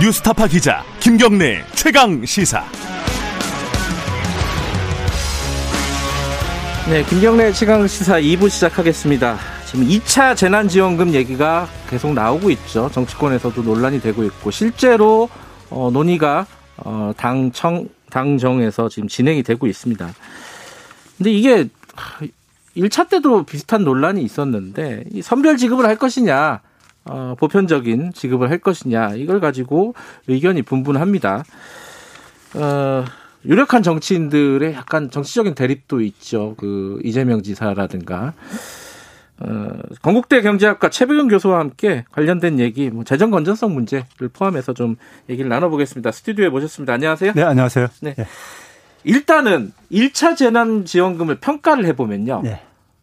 뉴스타파 기자 김경래 최강 시사. 네, 김경래 최강 시사 2부 시작하겠습니다. 지금 2차 재난지원금 얘기가 계속 나오고 있죠. 정치권에서도 논란이 되고 있고 실제로 어, 논의가 어, 당청 당정에서 지금 진행이 되고 있습니다. 근데 이게 1차 때도 비슷한 논란이 있었는데 이 선별 지급을 할 것이냐 어, 보편적인 지급을 할 것이냐 이걸 가지고 의견이 분분합니다. 어, 유력한 정치인들의 약간 정치적인 대립도 있죠. 그 이재명 지사라든가 어, 건국대 경제학과 최백영 교수와 함께 관련된 얘기, 뭐 재정 건전성 문제를 포함해서 좀 얘기를 나눠보겠습니다. 스튜디오에 모셨습니다. 안녕하세요. 네, 안녕하세요. 네. 네. 일단은 1차 재난지원금을 평가를 해보면요. 네.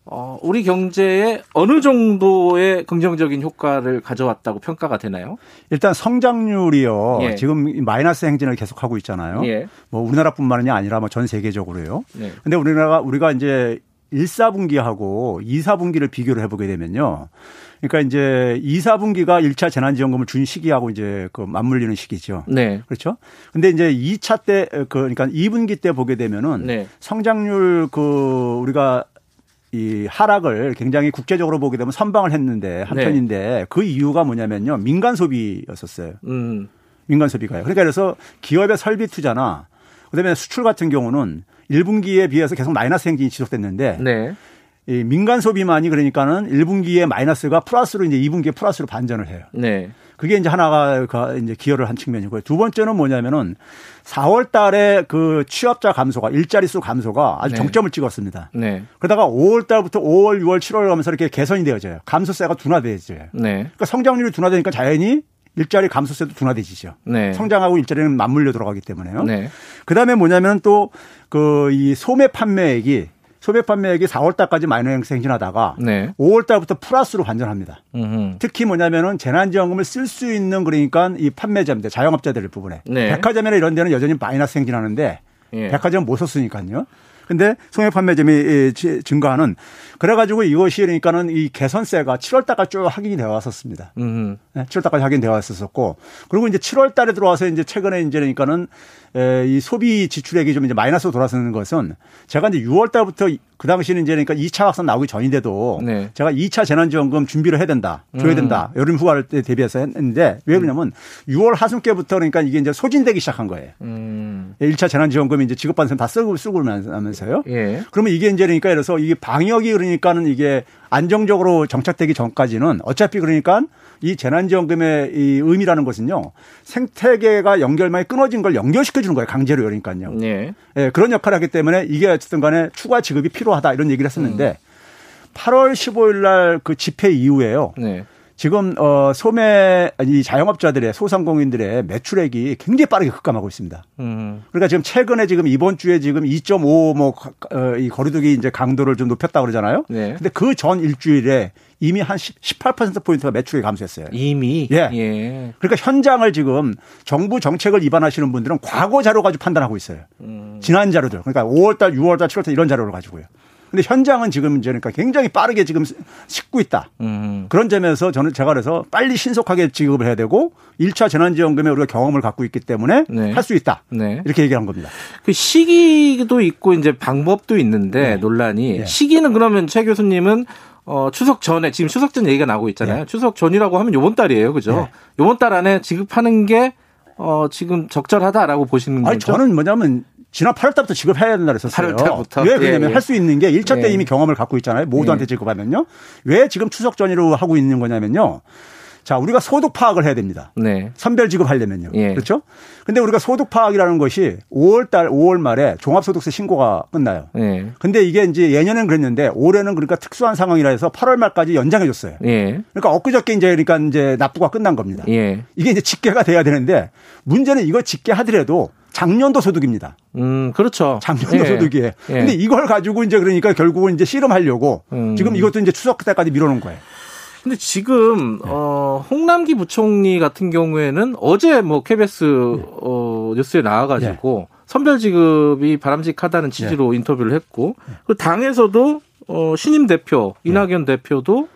어, 우리 경제에 어느 정도의 긍정적인 효과를 가져왔다고 평가가 되나요? 일단 성장률이요. 예. 지금 마이너스 행진을 계속하고 있잖아요. 예. 뭐 우리나라뿐만이 아니라 뭐 전 세계적으로요. 네. 근데 우리나라가 우리가 이제 1 4분기하고 2 4분기를 비교를 해보게 되면요. 그러니까 이제 2, 4분기가 1차 재난지원금을 준 시기하고 이제 그 맞물리는 시기죠. 네. 그렇죠. 근데 이제 2차 때, 그, 그러니까 2분기 때 보게 되면은 네. 성장률 그 우리가 이 하락을 굉장히 국제적으로 보게 되면 선방을 했는데 한편인데 네. 그 이유가 뭐냐면요. 민간 소비였었어요. 음. 민간 소비가요. 그러니까 그래서 기업의 설비 투자나 그다음에 수출 같은 경우는 1분기에 비해서 계속 마이너스 행진이 지속됐는데 네. 이 민간 소비만이 그러니까는 1분기에 마이너스가 플러스로 이제 2분기에 플러스로 반전을 해요. 네. 그게 이제 하나가 이제 기여를 한 측면이고요. 두 번째는 뭐냐면은 4월 달에 그 취업자 감소가 일자리 수 감소가 아주 네. 정점을 찍었습니다. 네. 그러다가 5월 달부터 5월, 6월, 7월 가면서 이렇게 개선이 되어져요. 감소세가 둔화되어져요. 네. 그러니까 성장률이 둔화되니까 자연히 일자리 감소세도 둔화되지죠. 네. 성장하고 일자리는 맞물려 들어가기 때문에요. 네. 그다음에 뭐냐면 또 그 이 소매 판매액이 소매 판매액이 4월 달까지 마이너스 행진하다가 네. 5월 달부터 플러스로 반전합니다. 음흠. 특히 뭐냐면은 재난지원금을 쓸 수 있는 그러니까 이 판매자입니다. 자영업자들 부분에 네. 백화점이나 이런 데는 여전히 마이너스 행진하는데 예. 백화점 못 썼으니까요. 근데 소매 판매점이 증가하는 그래가지고 이것이 그러니까는 이 개선세가 7월 달까지 쭉 확인이 되어 왔었습니다. 네, 7월 달까지 확인되어 왔었었고 그리고 이제 7월 달에 들어와서 이제 최근에 이제 그러니까는 이 소비 지출액이 좀 이제 마이너스로 돌아서는 것은 제가 이제 6월 달부터 그 당시는 이제 그러니까 2차 확산 나오기 전인데도 네. 제가 2차 재난지원금 준비를 해야 된다, 줘야 음. 된다. 음. 여름 휴가를 때 대비해서 했는데 왜 그러냐면 6월 하순께부터 그러니까 이게 이제 소진되기 시작한 거예요. 음. 1차 재난지원금이 이제 지급받는 사람 다 쓰고 쓰고 나면서요. 예. 그러면 이게 이제 그러니까 그래서 이게 방역이 그러니까는 이게 안정적으로 정착되기 전까지는 어차피 그러니까 이 재난지원금의 이 의미라는 것은요 생태계가 연결망이 끊어진 걸 연결시켜 주는 거예요 강제로 그러니까요. 네. 예, 그런 역할을 하기 때문에 이게 어쨌든 간에 추가 지급이 필요하다 이런 얘기를 했었는데 음. 8월 15일 날 그 집회 이후에요. 네. 지금 어 소매 이 자영업자들의 소상공인들의 매출액이 굉장히 빠르게 급감하고 있습니다. 음. 그러니까 지금 최근에 지금 이번 주에 지금 2.5뭐이 어, 거리두기 이제 강도를 좀 높였다 그러잖아요. 네. 근데 그 전 일주일에 이미 한 18% 포인트가 매출이 감소했어요. 이미 예. 예. 그러니까 현장을 지금 정부 정책을 위반하시는 분들은 과거 자료 가지고 판단하고 있어요. 음. 지난 자료들. 그러니까 5월 달, 6월 달, 7월 달 이런 자료를 가지고요. 근데 현장은 지금 이제 그러니까 굉장히 빠르게 지금 싣고 있다. 음. 그런 점에서 저는 제가 그래서 빨리 신속하게 지급을 해야 되고 1차 재난지원금에 우리가 경험을 갖고 있기 때문에 네. 할수 있다. 네. 이렇게 얘기한 겁니다. 그 시기도 있고 이제 방법도 있는데 네. 논란이 네. 시기는 그러면 최 교수님은 어, 추석 전에 지금 추석 전 얘기가 나오고 있잖아요. 네. 추석 전이라고 하면 요번 달이에요. 그죠? 네. 요번 달 안에 지급하는 게 어, 지금 적절하다라고 보시는 거죠? 아니, 저는 뭐냐면 지난 8월 달부터 지급해야 된다 그랬었어요. 8월 달부터. 왜 그러냐면 예, 예. 할수 있는 게 1차 때 예. 이미 경험을 갖고 있잖아요. 모두한테 예. 지급하면요. 왜 지금 추석 전이로 하고 있는 거냐면요. 자, 우리가 소득 파악을 해야 됩니다. 네. 선별 지급하려면요. 예. 그렇죠? 근데 우리가 소득 파악이라는 것이 5월 달, 5월 말에 종합소득세 신고가 끝나요. 예. 근데 이게 이제 예년엔 그랬는데 올해는 그러니까 특수한 상황이라 해서 8월 말까지 연장해 줬어요. 예. 그러니까 엊그저께 이제 그러니까 이제 납부가 끝난 겁니다. 예. 이게 이제 집계가 돼야 되는데 문제는 이거 집계하더라도 작년도 소득입니다. 음, 그렇죠. 작년도 예. 소득이에요. 예. 근데 이걸 가지고 이제 그러니까 결국은 이제 씨름하려고 음. 지금 이것도 이제 추석 때까지 미뤄놓은 거예요. 근데 지금 네. 어 홍남기 부총리 같은 경우에는 어제 뭐 KBS 네. 어 뉴스에 나와 가지고 네. 선별 지급이 바람직하다는 취지로 네. 인터뷰를 했고 그 당에서도 어 신임 대표 이낙연 대표도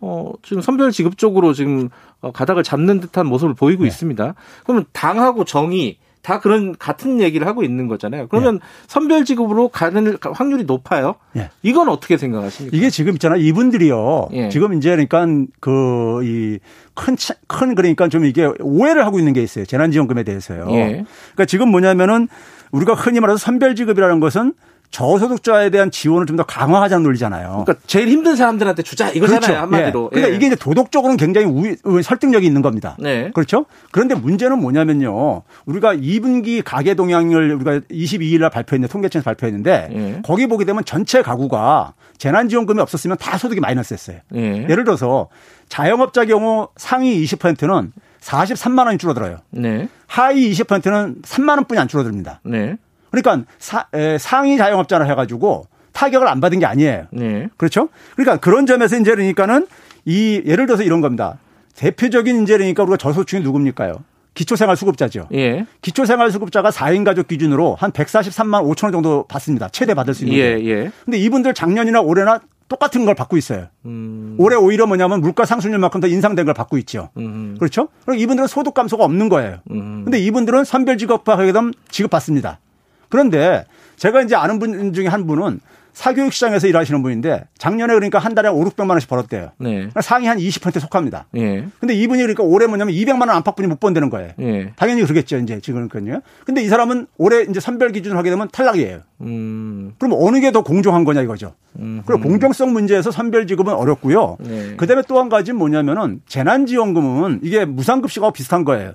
어, 지금 선별 지급 쪽으로 지금 어, 가닥을 잡는 듯한 모습을 보이고 네. 있습니다. 그러면 당하고 정의 다 그런 같은 얘기를 하고 있는 거잖아요. 그러면 네. 선별 지급으로 가는 확률이 높아요. 네. 이건 어떻게 생각하십니까? 이게 지금 있잖아요. 이분들이요. 네. 지금 이제 그러니까 그 이 큰 큰 그러니까 좀 이게 오해를 하고 있는 게 있어요. 재난지원금에 대해서요. 그러니까 지금 뭐냐면은 우리가 흔히 말해서 선별 지급이라는 것은 저소득자에 대한 지원을 좀 더 강화하자는 논리잖아요. 그러니까 제일 힘든 사람들한테 주자 이거잖아요 그렇죠. 한마디로. 예. 그러니까 예. 이게 이제 도덕적으로는 굉장히 우위, 설득력이 있는 겁니다. 네. 그렇죠? 그런데 문제는 뭐냐면요. 우리가 2분기 가계 동향을 우리가 22일 날 발표했는데 통계청에서 발표했는데 예. 거기 보게 되면 전체 가구가 재난지원금이 없었으면 다 소득이 마이너스였어요. 예. 예를 들어서 자영업자 경우 상위 20%는 43만 원이 줄어들어요. 네. 하위 20%는 3만 원뿐이 안 줄어듭니다. 네. 그러니까 사, 에, 상위 자영업자라 해가지고 타격을 안 받은 게 아니에요. 네. 그렇죠? 그러니까 그런 점에서 이제 그러니까는 이 예를 들어서 이런 겁니다. 대표적인 이제 그러니까 우리가 저소득층이 누굽니까요? 기초생활수급자죠. 예. 기초생활수급자가 4인 가족 기준으로 한 143만 5천 원 정도 받습니다. 최대 받을 수 있는. 예, 예. 근데 이분들 작년이나 올해나 똑같은 걸 받고 있어요. 음. 올해 오히려 뭐냐면 물가 상승률만큼 더 인상된 걸 받고 있죠. 음. 그렇죠? 그럼 이분들은 소득 감소가 없는 거예요. 음. 근데 이분들은 선별 지급하게 되면 지급받습니다. 그런데 제가 이제 아는 분 중에 한 분은 사교육 시장에서 일하시는 분인데 작년에 그러니까 한 달에 5, 600만 원씩 벌었대요. 네. 그러니까 상위 한 20%에 속합니다. 네. 근데 이분이 그러니까 올해 뭐냐면 200만 원 안팎분이 못 번다는 거예요. 네. 당연히 그러겠죠, 이제 지금 그러니까요. 근데 이 사람은 올해 이제 선별 기준을 하게 되면 탈락이에요. 음. 그럼 어느 게 더 공정한 거냐 이거죠. 음. 그리고 공정성 문제에서 선별 지급은 어렵고요. 네. 그다음에 또 한 가지 뭐냐면은 재난지원금은 이게 무상급식하고 비슷한 거예요.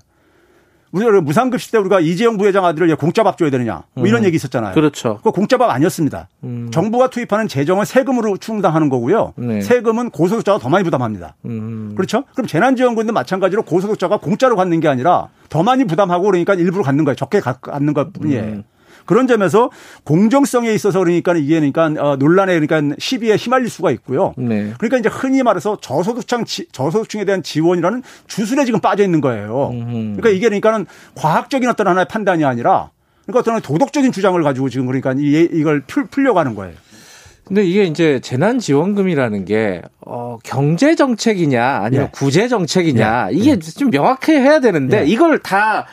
우리가 무상급식 때 우리가 이재용 부회장 아들을 공짜밥 줘야 되느냐 뭐 이런 음. 얘기 있었잖아요. 그렇죠. 그 공짜밥 아니었습니다. 음. 정부가 투입하는 재정은 세금으로 충당하는 거고요. 네. 세금은 고소득자가 더 많이 부담합니다. 음. 그렇죠? 그럼 재난지원금도 마찬가지로 고소득자가 공짜로 갖는 게 아니라 더 많이 부담하고 그러니까 일부러 갖는 거예요. 적게 갖는 것 뿐이에요. 음. 그런 점에서 공정성에 있어서 그러니까 이게 그러니까 어, 논란에 그러니까 시비에 휘말릴 수가 있고요. 네. 그러니까 이제 흔히 말해서 저소득층 저소득층에 대한 지원이라는 주술에 지금 빠져 있는 거예요. 음흠. 그러니까 이게 그러니까는 과학적인 어떤 하나의 판단이 아니라 그러니까 어떤 도덕적인 주장을 가지고 지금 그러니까 이, 이걸 풀, 풀려고 하는 거예요. 근데 이게 이제 재난지원금이라는 게, 어, 경제정책이냐, 아니면 예. 구제정책이냐, 예. 이게 예. 좀 명확해야 되는데, 예. 이걸 다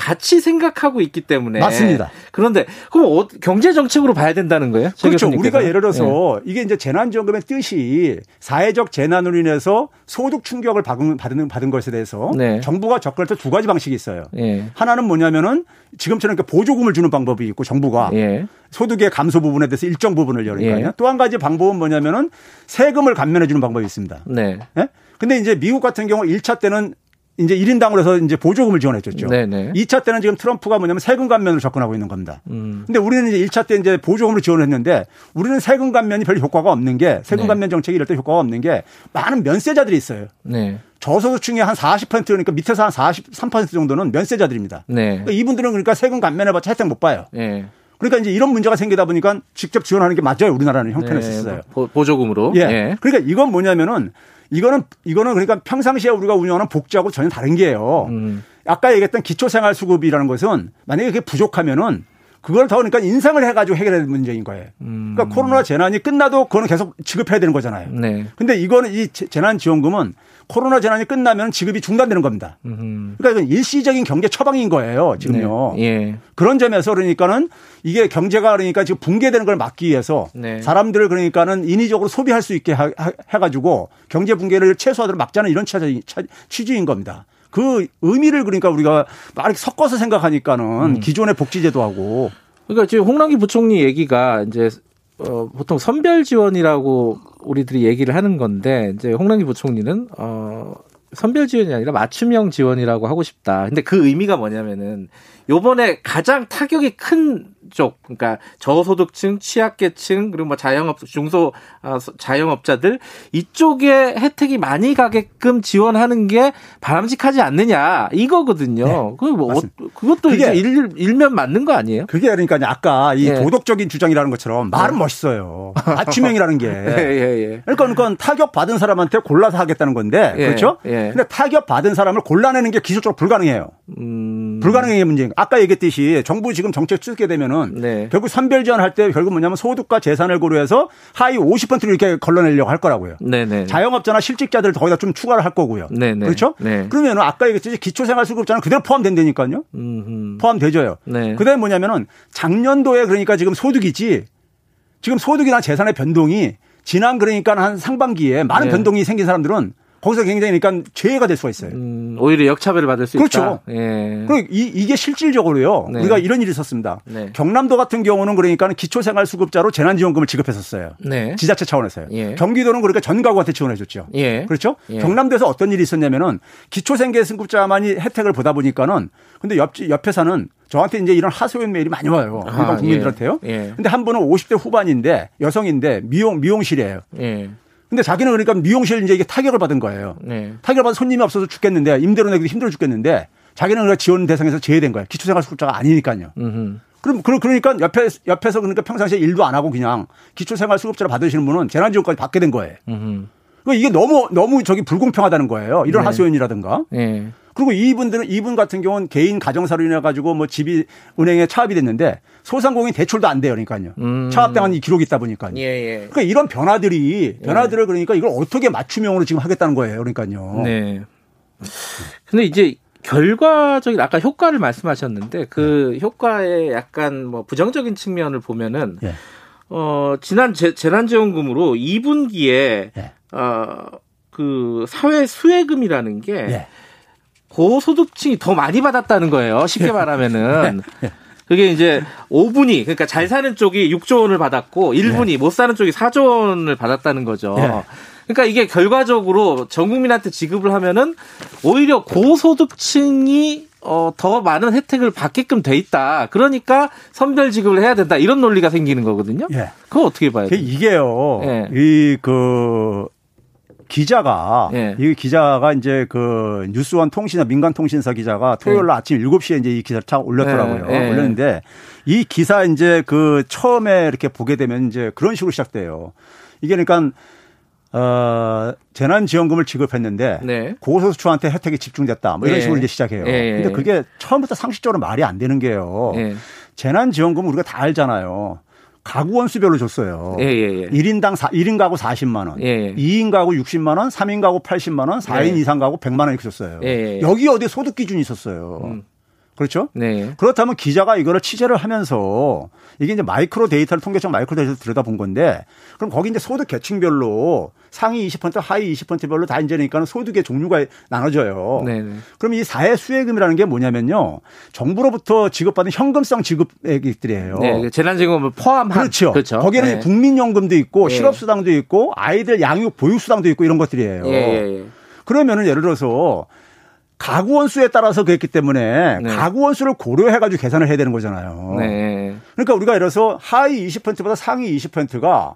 같이 생각하고 있기 때문에 맞습니다. 그런데 그럼 어, 경제 정책으로 봐야 된다는 거예요? 그렇죠. 우리가 예를 들어서 네. 이게 이제 재난지원금의 뜻이 사회적 재난으로 인해서 소득 충격을 받은 받은, 받은 것에 대해서 네. 정부가 접근할 때 두 가지 방식이 있어요. 네. 하나는 뭐냐면은 지금처럼 이렇게 보조금을 주는 방법이 있고 정부가 예. 소득의 감소 부분에 대해서 일정 부분을 열니까요. 예. 또한 가지 방법은 뭐냐면은 세금을 감면해 주는 방법이 있습니다. 네. 네? 근데 이제 미국 같은 경우 1차 때는 이제 1인당으로 해서 이제 보조금을 지원해줬죠. 네네. 2차 때는 지금 트럼프가 뭐냐면 세금 감면으로 접근하고 있는 겁니다. 음. 근데 우리는 이제 1차 때 이제 보조금으로 지원했는데 우리는 세금 감면이 별 효과가 없는 게 세금 네. 감면 정책이 이럴 때 효과가 없는 게 많은 면세자들이 있어요. 네. 저소득층의 한 40% 그러니까 밑에서 한 43% 정도는 면세자들입니다. 네. 그러니까 이분들은 그러니까 세금 감면해봤자 혜택 못 봐요. 네. 그러니까 이제 이런 문제가 생기다 보니까 직접 지원하는 게 맞아요. 우리나라는 형편에 네. 있어요. 보 조금으로. 예. 예. 그러니까 이건 뭐냐면은 이거는 이거는 그러니까 평상시에 우리가 운영하는 복지하고 전혀 다른 게요. 음. 아까 얘기했던 기초생활수급이라는 것은 만약에 그게 부족하면은 그걸 더 그러니까 인상을 해가지고 해결해야 되는 문제인 거예요. 음. 그러니까 코로나 재난이 끝나도 그거는 계속 지급해야 되는 거잖아요. 네. 근데 이거는 이 재난지원금은 코로나 재난이 끝나면 지급이 중단되는 겁니다. 그러니까 이건 일시적인 경제 처방인 거예요. 지금요. 네. 예. 그런 점에서 그러니까는 이게 경제가 그러니까 지금 붕괴되는 걸 막기 위해서 네. 사람들을 그러니까는 인위적으로 소비할 수 있게 해가지고 경제 붕괴를 최소화로 막자는 이런 취지인 겁니다. 그 의미를 그러니까 우리가 막 섞어서 생각하니까는 음. 기존의 복지제도하고 그러니까 지금 홍남기 부총리 얘기가 이제 어, 보통 선별 지원이라고 우리들이 얘기를 하는 건데 이제 홍남기 부총리는 어, 선별 지원이 아니라 맞춤형 지원이라고 하고 싶다. 근데 그 의미가 뭐냐면은 요번에 가장 타격이 큰 쪽, 그러니까 저소득층, 취약계층, 그리고 뭐 자영업, 중소 아, 자영업자들 이쪽에 혜택이 많이 가게끔 지원하는 게 바람직하지 않느냐 이거거든요. 네, 그뭐 어, 그것도 이제 일, 일면 맞는 거 아니에요? 그게 그러니까 아까 이 예. 도덕적인 주장이라는 것처럼 말은 네. 멋있어요. 맞춤형이라는 게. 예, 예, 예. 그러니까 그건 타격 받은 사람한테 골라서 하겠다는 건데 예, 그렇죠? 예. 근데 타격 받은 사람을 골라내는 게 기술적으로 불가능해요. 음. 불가능의 문제인 아까 얘기했듯이 정부 지금 정책 쓰게 되면은 네. 결국 선별 지원할 때 결국 뭐냐면 소득과 재산을 고려해서 하위 50%를 이렇게 걸러내려고 할 거라고요. 네네. 자영업자나 실직자들 거기다 좀 추가를 할 거고요. 네네. 그렇죠? 네. 그러면은 아까 얘기했듯이 기초생활수급자는 그대로 포함된다니까요. 음흠. 포함되죠요. 네. 그다음에 뭐냐면은 작년도에 그러니까 지금 소득이지 지금 소득이나 재산의 변동이 지난 그러니까 한 상반기에 많은 네. 변동이 생긴 사람들은 거기서 굉장히 그러니까 죄가 될 수가 있어요. 음, 오히려 역차별을 받을 수 그렇죠. 있다. 그렇죠. 예. 그 이, 게 실질적으로요. 네. 우리가 이런 일이 있었습니다. 네. 경남도 같은 경우는 그러니까 기초생활수급자로 재난지원금을 지급했었어요. 네. 지자체 차원에서요. 예. 경기도는 그러니까 전 가구한테 지원해 줬죠. 예. 그렇죠? 예. 경남도에서 어떤 일이 있었냐면은 기초생계승급자만이 혜택을 보다 보니까는 근데 옆 옆에서는 저한테 이제 이런 하소연 메일이 많이 와요. 일반 아, 국민들한테요. 예. 근데 한 분은 50대 후반인데 여성인데 미용 미용실이에요. 예. 근데 자기는 그러니까 미용실 이제 이게 타격을 받은 거예요. 네. 타격을 받은 손님이 없어서 죽겠는데 임대료 내기도 힘들어 죽겠는데 자기는 그러니까 지원 대상에서 제외된 거예요. 기초생활수급자가 아니니까요. 음흠. 그럼 그러니까 옆에 옆에서 그러니까 평상시에 일도 안 하고 그냥 기초생활수급자를 받으시는 분은 재난지원까지 받게 된 거예요. 음흠. 그러니까 이게 너무 너무 저기 불공평하다는 거예요. 이런 네. 하소연이라든가. 네. 그리고 이분들은 이분 같은 경우는 개인 가정사로 인해 가지고 뭐 집이 은행에 차압이 됐는데 소상공인 대출도 안 돼요. 그러니까요. 음. 차압당한 이 기록이 있다 보니까요. 예, 예. 그러니까 이런 변화들이 변화들을 그러니까 이걸 어떻게 맞춤형으로 지금 하겠다는 거예요. 그러니까요. 네. 근데 이제 결과적인 아까 효과를 말씀하셨는데 그 네. 효과에 약간 뭐 부정적인 측면을 보면은 네. 어 지난 재, 난지원금으로 2분기에 네. 어 그 사회 수혜금이라는 게 네. 고소득층이 더 많이 받았다는 거예요. 쉽게 네. 말하면은. 네. 그게 이제 5분이 그러니까 잘 사는 쪽이 6조 원을 받았고 1분이 네. 못 사는 쪽이 4조 원을 받았다는 거죠. 네. 그러니까 이게 결과적으로 전 국민한테 지급을 하면은 오히려 고소득층이 어, 더 많은 혜택을 받게끔 돼 있다. 그러니까 선별 지급을 해야 된다. 이런 논리가 생기는 거거든요. 예. 그거 어떻게 봐요? 이게요. 예. 이그 기자가 예. 이 기자가 이제 그 뉴스원 통신사 민간 통신사 기자가 토요일 날 예. 아침 7시에 이제 이 기사를 참 올렸더라고요. 예. 예. 올렸는데 이 기사 이제 그 처음에 이렇게 보게 되면 이제 그런 식으로 시작돼요. 이게 그러니까 어, 재난지원금을 지급했는데 네. 고소득층한테 혜택이 집중됐다. 뭐 이런 예. 식으로 이제 시작해요. 예. 근데 그게 처음부터 상식적으로 말이 안 되는 게요. 재난지원금 우리가 다 알잖아요. 가구원 수별로 줬어요. 예, 예, 예. 1인당 4, 1인 가구 40만 원, 예, 예. 2인 가구 60만 원, 3인 가구 80만 원, 4인 예. 이상 가구 100만 원 이렇게 줬어요. 예, 예, 예. 여기 어디 소득 기준이 있었어요. 음. 그렇죠? 네. 그렇다면 기자가 이거를 취재를 하면서 이게 이제 마이크로 데이터를 통계청 마이크로 데이터를 들여다본 건데 그럼 거기 이제 소득 계층별로 상위 20% 하위 20%별로 다 이제니까 소득의 종류가 나눠져요. 네, 네 그럼 이 사회 수혜금이라는 게 뭐냐면요. 정부로부터 지급받은 현금성 지급액들이에요. 네, 재난지원금을 포함한 그렇죠. 그렇죠. 거기에는 네. 국민연금도 있고 네. 실업수당도 있고 아이들 양육 보육수당도 있고 이런 것들이에요. 예, 예, 예. 그러면은 예를 들어서 가구 원수에 따라서 그랬기 때문에 네. 가구 원수를 고려해가지고 계산을 해야 되는 거잖아요. 네. 그러니까 우리가 예를 들어서 하위 20%보다 상위 20%가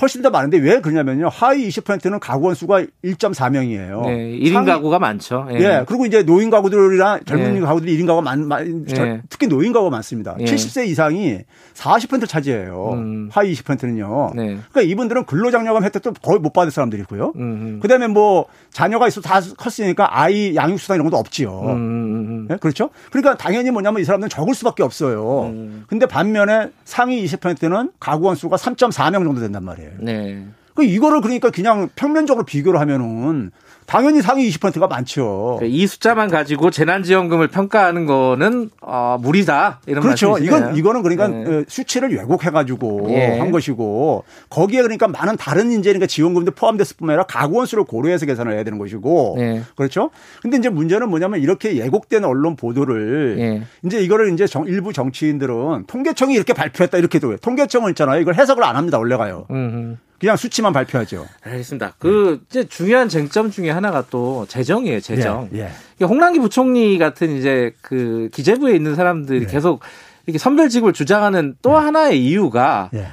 훨씬 더 많은데 왜 그러냐면요. 하위 20%는 가구 원 수가 1.4명이에요. 네, 1인 상위, 가구가 많죠. 예. 예. 그리고 이제 노인 가구들이나 젊은 예. 가구들이 1인 가구가 많, 많 예. 특히 노인 가구가 많습니다. 예. 70세 이상이 40% 차지해요. 음. 하위 20%는요. 네. 그러니까 이분들은 근로장려금 혜택도 거의 못 받을 사람들이고요. 음. 그다음에 뭐 자녀가 있어 다 컸으니까 아이 양육 수당 이런 것도 없지요. 음. 네? 그렇죠? 그러니까 당연히 뭐냐면 이 사람들은 적을 수밖에 없어요. 음. 근데 반면에 상위 20%는 가구 원 수가 3.4명 정도 된단 말이에요. 네. 그 이거를 그러니까 그냥 평면적으로 비교를 하면은 당연히 상위 20%가 많죠. 그러니까 이 숫자만 가지고 재난지원금을 평가하는 거는 어, 무리다 이런 그렇죠. 말씀이시네요. 이건 이거는 그러니까 네. 어, 수치를 왜곡해가지고 예. 한 것이고 거기에 그러니까 많은 다른 이제 그러니까 지원금도 포함됐을 뿐만 아니라 가구원 수를 고려해서 계산을 해야 되는 것이고 예. 그렇죠. 근데 이제 문제는 뭐냐면 이렇게 예곡된 언론 보도를 예. 이제 이거를 이제 정, 일부 정치인들은 통계청이 이렇게 발표했다 이렇게 도 통계청은 있잖아요. 이걸 해석을 안 합니다 원래가요. 음흠. 그냥 수치만 발표하죠. 알겠습니다. 그 이제 중요한 쟁점 중에 하나가 또 재정이에요, 재정. 예, 예. 홍남기 부총리 같은 이제 그 기재부에 있는 사람들이 예. 계속 이렇게 선별직을 주장하는 또 예. 하나의 이유가 예.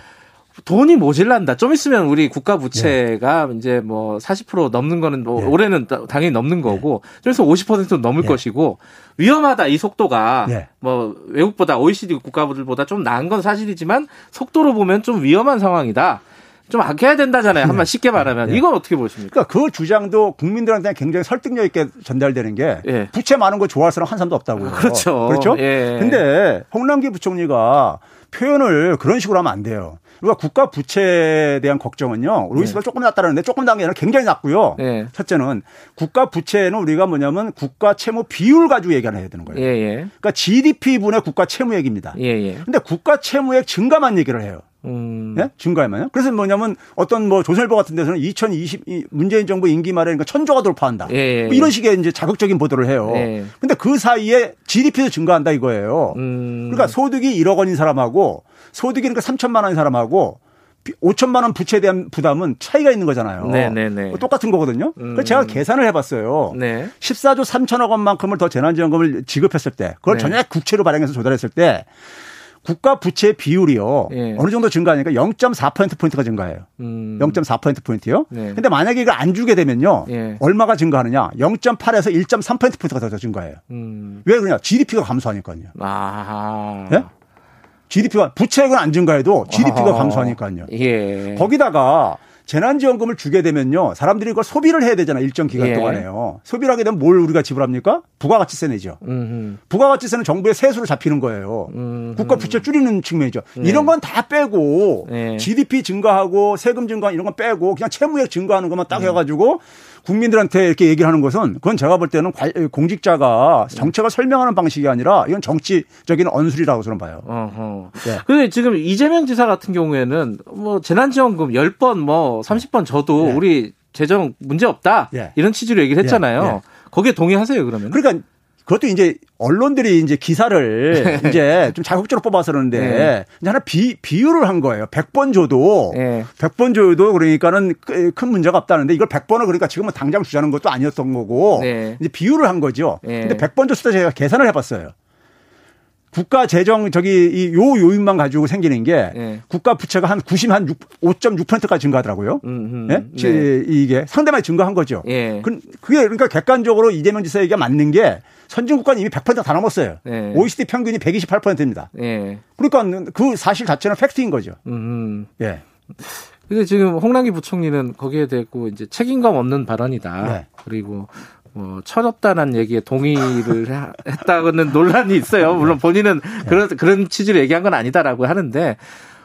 돈이 모질란다. 좀 있으면 우리 국가 부채가 예. 이제 뭐 40% 넘는 거는 뭐 올해는 당연히 넘는 거고 좀 있으면 50% 넘을 것이고 위험하다 이 속도가 뭐 외국보다 OECD 국가들보다 좀 나은 건 사실이지만 속도로 보면 좀 위험한 상황이다. 좀 아껴야 된다잖아요. 한번 네. 쉽게 말하면 네. 이건 어떻게 보십니까? 그러니까 그 주장도 국민들한테 굉장히 설득력 있게 전달되는 게 예. 부채 많은 거 좋아할 사람 한 사람도 없다고요. 그렇죠. 그렇죠. 예. 근데 홍남기 부총리가 표현을 그런 식으로 하면 안 돼요. 우리가 국가 부채에 대한 걱정은요. 로이스가 네. 조금 낮다라는데 조금 낮은 게 아니라 굉장히 낮고요. 네. 첫째는 국가 부채는 우리가 뭐냐면 국가 채무 비율 가지고 얘기를 해야 되는 거예요. 예, 예. 그러니까 GDP 분의 국가 채무액입니다. 예, 예. 근데 국가 채무액 증가만 얘기를 해요. 음. 예? 증가에만요. 그래서 뭐냐면 어떤 뭐 조선일보 같은 데서는 2020 문재인 정부 임기 말에 그러니까 천조가 돌파한다. 예, 예. 뭐 이런 식의 이제 자극적인 보도를 해요. 예. 근데 그 사이에 GDP도 증가한다 이거예요. 음. 그러니까 소득이 1억 원인 사람하고 소득이 그러니까 3천만 원인 사람하고 5천만 원 부채에 대한 부담은 차이가 있는 거잖아요. 네네네. 네, 네. 뭐 똑같은 거거든요. 음. 그래서 제가 계산을 해봤어요. 네. 14조 3천억 원만큼을 더 재난지원금을 지급했을 때, 그걸 네. 전액 국채로 발행해서 조달했을 때 국가 부채 비율이요. 예. 어느 정도 증가하니까 0.4% 포인트가 증가해요. 음. 0.4% 포인트요. 네. 근데 만약에 이걸 안 주게 되면요. 예. 얼마가 증가하느냐? 0.8에서 1.3% 포인트가 더 증가해요. 음. 왜 그러냐? GDP가 감소하니까요. 아. 예? GDP가 부채액은 안 증가해도 GDP가 아. 감소하니까요. 예. 거기다가 재난지원금을 주게 되면요. 사람들이 그걸 소비를 해야 되잖아요. 일정 기간 예. 동안에요. 소비를 하게 되면 뭘 우리가 지불합니까? 부가가치세 내죠. 음흠. 부가가치세는 정부의 세수로 잡히는 거예요. 음흠. 국가 부채 줄이는 측면이죠. 네. 이런 건 다 빼고 네. GDP 증가하고 세금 증가 이런 건 빼고 그냥 채무액 증가하는 것만 딱 음. 해가지고 국민들한테 이렇게 얘기를 하는 것은 그건 제가 볼 때는 공직자가 정책을 설명하는 방식이 아니라 이건 정치적인 언술이라고 저는 봐요. 어허. 네. 근데 지금 이재명 지사 같은 경우에는 뭐 재난지원금 10번 뭐 30번 줘도 네. 우리 재정 문제 없다. 네. 이런 취지로 얘기를 했잖아요. 네. 거기에 동의하세요, 그러면? 그러니까 그것도 이제 언론들이 이제 기사를 이제 좀 자극적으로 뽑아서 그러는데 네. 이제 하나 비, 비유를 한 거예요. 100번 줘도 네. 100번 줘도 그러니까는 큰 문제가 없다는데 이걸 100번을 그러니까 지금은 당장 주자는 것도 아니었던 거고 네. 이제 비유를 한 거죠. 네. 근데 100번 줬을 때 제가 계산을 해 봤어요. 국가 재정 저기 이요 요인만 가지고 생기는 게 네. 국가 부채가 한 90, 한 5.6%까지 증가하더라고요. 음, 음, 네? 네. 이게 상대방이 증가한 거죠. 예. 그게 그러니까 객관적으로 이재명 지사 얘기가 맞는 게 선진국가는 이미 100%다 넘었어요. 네. OECD 평균이 128%입니다. 네. 그러니까 그 사실 자체는 팩트인 거죠. 음. 예. 근데 지금 홍남기 부총리는 거기에 대고 이제 책임감 없는 발언이다. 네. 그리고 뭐 철없다는 얘기에 동의를 했다고는 논란이 있어요. 물론 본인은 네. 그런 그런 취지로 얘기한 건 아니다라고 하는데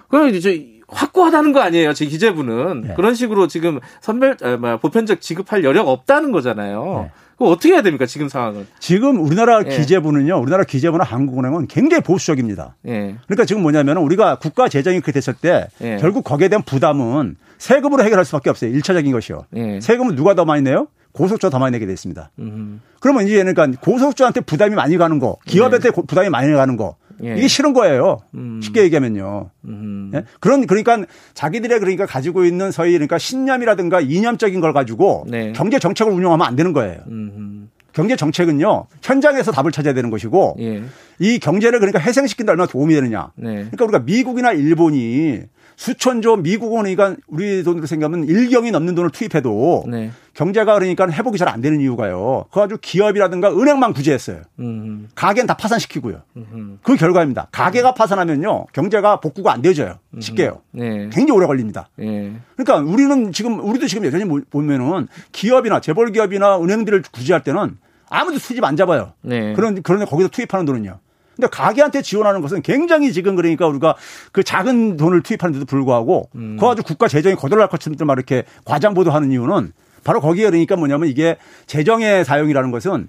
그럼 이제 확고하다는 거 아니에요. 제 기재부는 네. 그런 식으로 지금 선별 뭐 보편적 지급할 여력 없다는 거잖아요. 네. 그럼 어떻게 해야 됩니까 지금 상황은? 지금 우리나라 예. 기재부는요. 우리나라 기재부나 한국은행은 굉장히 보수적입니다. 예. 그러니까 지금 뭐냐면 우리가 국가 재정이 그렇게 됐을 때 예. 결국 거기에 대한 부담은 세금으로 해결할 수밖에 없어요. 일차적인 것이요. 예. 세금은 누가 더 많이 내요? 고속주가 더 많이 내게 돼 있습니다. 음. 그러면 이제 그러니까 고속주한테 부담이 많이 가는 거, 기업한테 예. 부담이 많이 가는 거, 예. 이게 싫은 거예요. 음. 쉽게 얘기하면요. 음. 예? 그런 그러니까 자기들의 그러니까 가지고 있는 서희 그러니까 신념이라든가 이념적인 걸 가지고 네. 경제 정책을 운영하면 안 되는 거예요. 음. 경제 정책은요 현장에서 답을 찾아야 되는 것이고 예. 이 경제를 그러니까 회생시킨다 얼마나 도움이 되느냐. 네. 그러니까 우리가 미국이나 일본이 수천조 미국은 그러니까 우리 돈으로 생각하면 일경이 넘는 돈을 투입해도 네. 경제가 그러니까 회복이 잘 안 되는 이유가요. 그 아주 기업이라든가 은행만 구제했어요. 음. 가게는 다 파산시키고요. 음. 그 결과입니다. 가게가 파산하면요 경제가 복구가 안 되져요. 쉽게요. 네. 굉장히 오래 걸립니다. 네. 그러니까 우리는 지금 우리도 지금 여전히 보면은 기업이나 재벌 기업이나 은행들을 구제할 때는 아무도 수집 안 잡아요. 네. 그런 그런데 거기서 투입하는 돈은요. 근데 가게한테 지원하는 것은 굉장히 지금 그러니까 우리가 그 작은 돈을 투입하는데도 불구하고 음. 그 아주 국가 재정이 거덜날 것처럼 막 이렇게 과장 보도하는 이유는 바로 거기에 그러니까 뭐냐면 이게 재정의 사용이라는 것은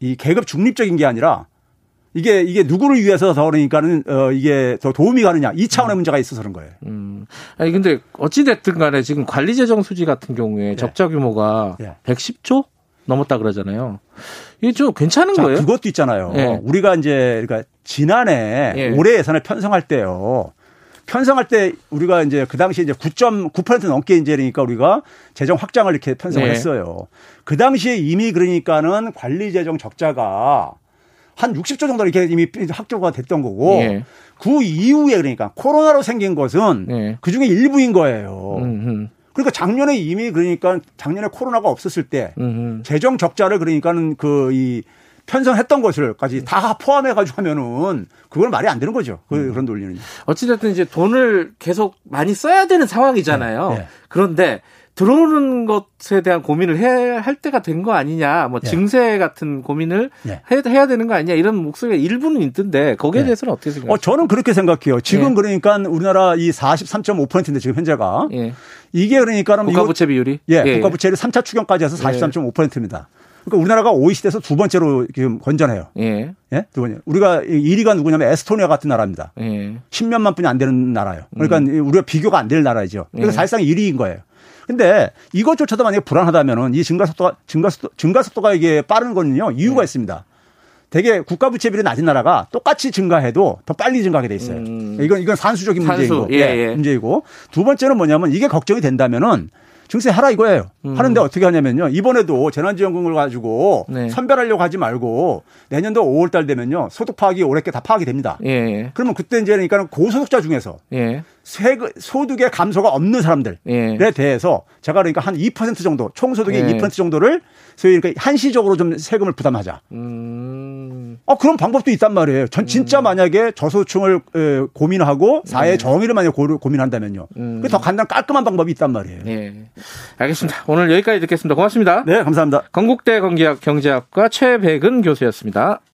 이 계급 중립적인 게 아니라 이게 이게 누구를 위해서 더 그러니까는 어 이게 더 도움이 가느냐 이 차원의 음. 문제가 있어서 그런 거예요. 음. 아니 근데 어찌 됐든 간에 지금 관리 재정 수지 같은 경우에 네. 적자 규모가 네. 110조 넘었다 그러잖아요. 이게 좀 괜찮은 자, 거예요? 그것도 있잖아요. 네. 우리가 이제 그러니까 지난해 네. 올해 예산을 편성할 때요. 편성할 때 우리가 이제 그 당시에 이제 9.9% 넘게 이제 그러니까 우리가 재정 확장을 이렇게 편성을 네. 했어요. 그 당시에 이미 그러니까는 관리 재정 적자가 한 60조 정도 이렇게 이미 확정가 됐던 거고 예. 그 이후에 그러니까 코로나로 생긴 것은 예. 그 중에 일부인 거예요. 음흠. 그러니까 작년에 이미 그러니까 작년에 코로나가 없었을 때 음흠. 재정 적자를 그러니까는 그 이 편성했던 것을까지 다 포함해 가지고 하면은 그건 말이 안 되는 거죠. 그, 음. 그런 논리는. 어찌됐든 이제 돈을 계속 많이 써야 되는 상황이잖아요. 네. 네. 그런데 들어오는 것에 대한 고민을 해야 할 때가 된 거 아니냐, 뭐 예. 증세 같은 고민을 예. 해 야 되는 거 아니냐 이런 목소리가 일부는 있던데 거기에 예. 대해서는 어떻게 생각하세요? 어, 저는 그렇게 생각해요. 지금 예. 그러니까 우리나라 이 43.5%인데 지금 현재가 예. 이게 그러니까는 국가부채 비율이 예, 예. 국가부채를 3차 추경까지 해서 43.5%입니다. 그러니까 우리나라가 OECD에서 두 번째로 지금 건전해요. 예. 예? 두 번째. 우리가 1위가 누구냐면 에스토니아 같은 나라입니다. 예. 10몇만 분이 안 되는 나라예요. 그러니까 음. 우리가 비교가 안 될 나라죠. 그래서 예. 사실상 1위인 거예요. 근데 이것조차도 만약에 불안하다면은 이 증가 속도가 증가 속도 증가 속도가 이게 빠른 거는요 이유가 네. 있습니다. 대개 국가 부채 비율이 낮은 나라가 똑같이 증가해도 더 빨리 증가하게 돼 있어요. 음. 이건 이건 산수적인 산수. 문제이고 예, 예. 문제이고 두 번째는 뭐냐면 이게 걱정이 된다면은 증세 하라 이거예요. 음. 하는데 어떻게 하냐면요. 이번에도 재난지원금을 가지고 네. 선별하려고 하지 말고 내년도 5월 달 되면요. 소득 파악이 올해께 다 파악이 됩니다. 예. 예. 그러면 그때 이제 그러니까 고소득자 중에서 예. 세금, 소득의 감소가 없는 사람들에 예. 대해서 제가 그러니까 한 2% 정도 총소득의 예. 2% 정도를 소위 그러니까 한시적으로 좀 세금을 부담하자. 음. 아 그런 방법도 있단 말이에요. 전 진짜 음. 만약에 저소득층을 고민하고 사회 네. 정의를 만약 고, 고민한다면요. 음. 그게 더 간단 깔끔한 방법이 있단 말이에요. 네. 알겠습니다. 오늘 여기까지 듣겠습니다. 고맙습니다. 네, 감사합니다. 건국대 경제학 경제학과 최백은 교수였습니다.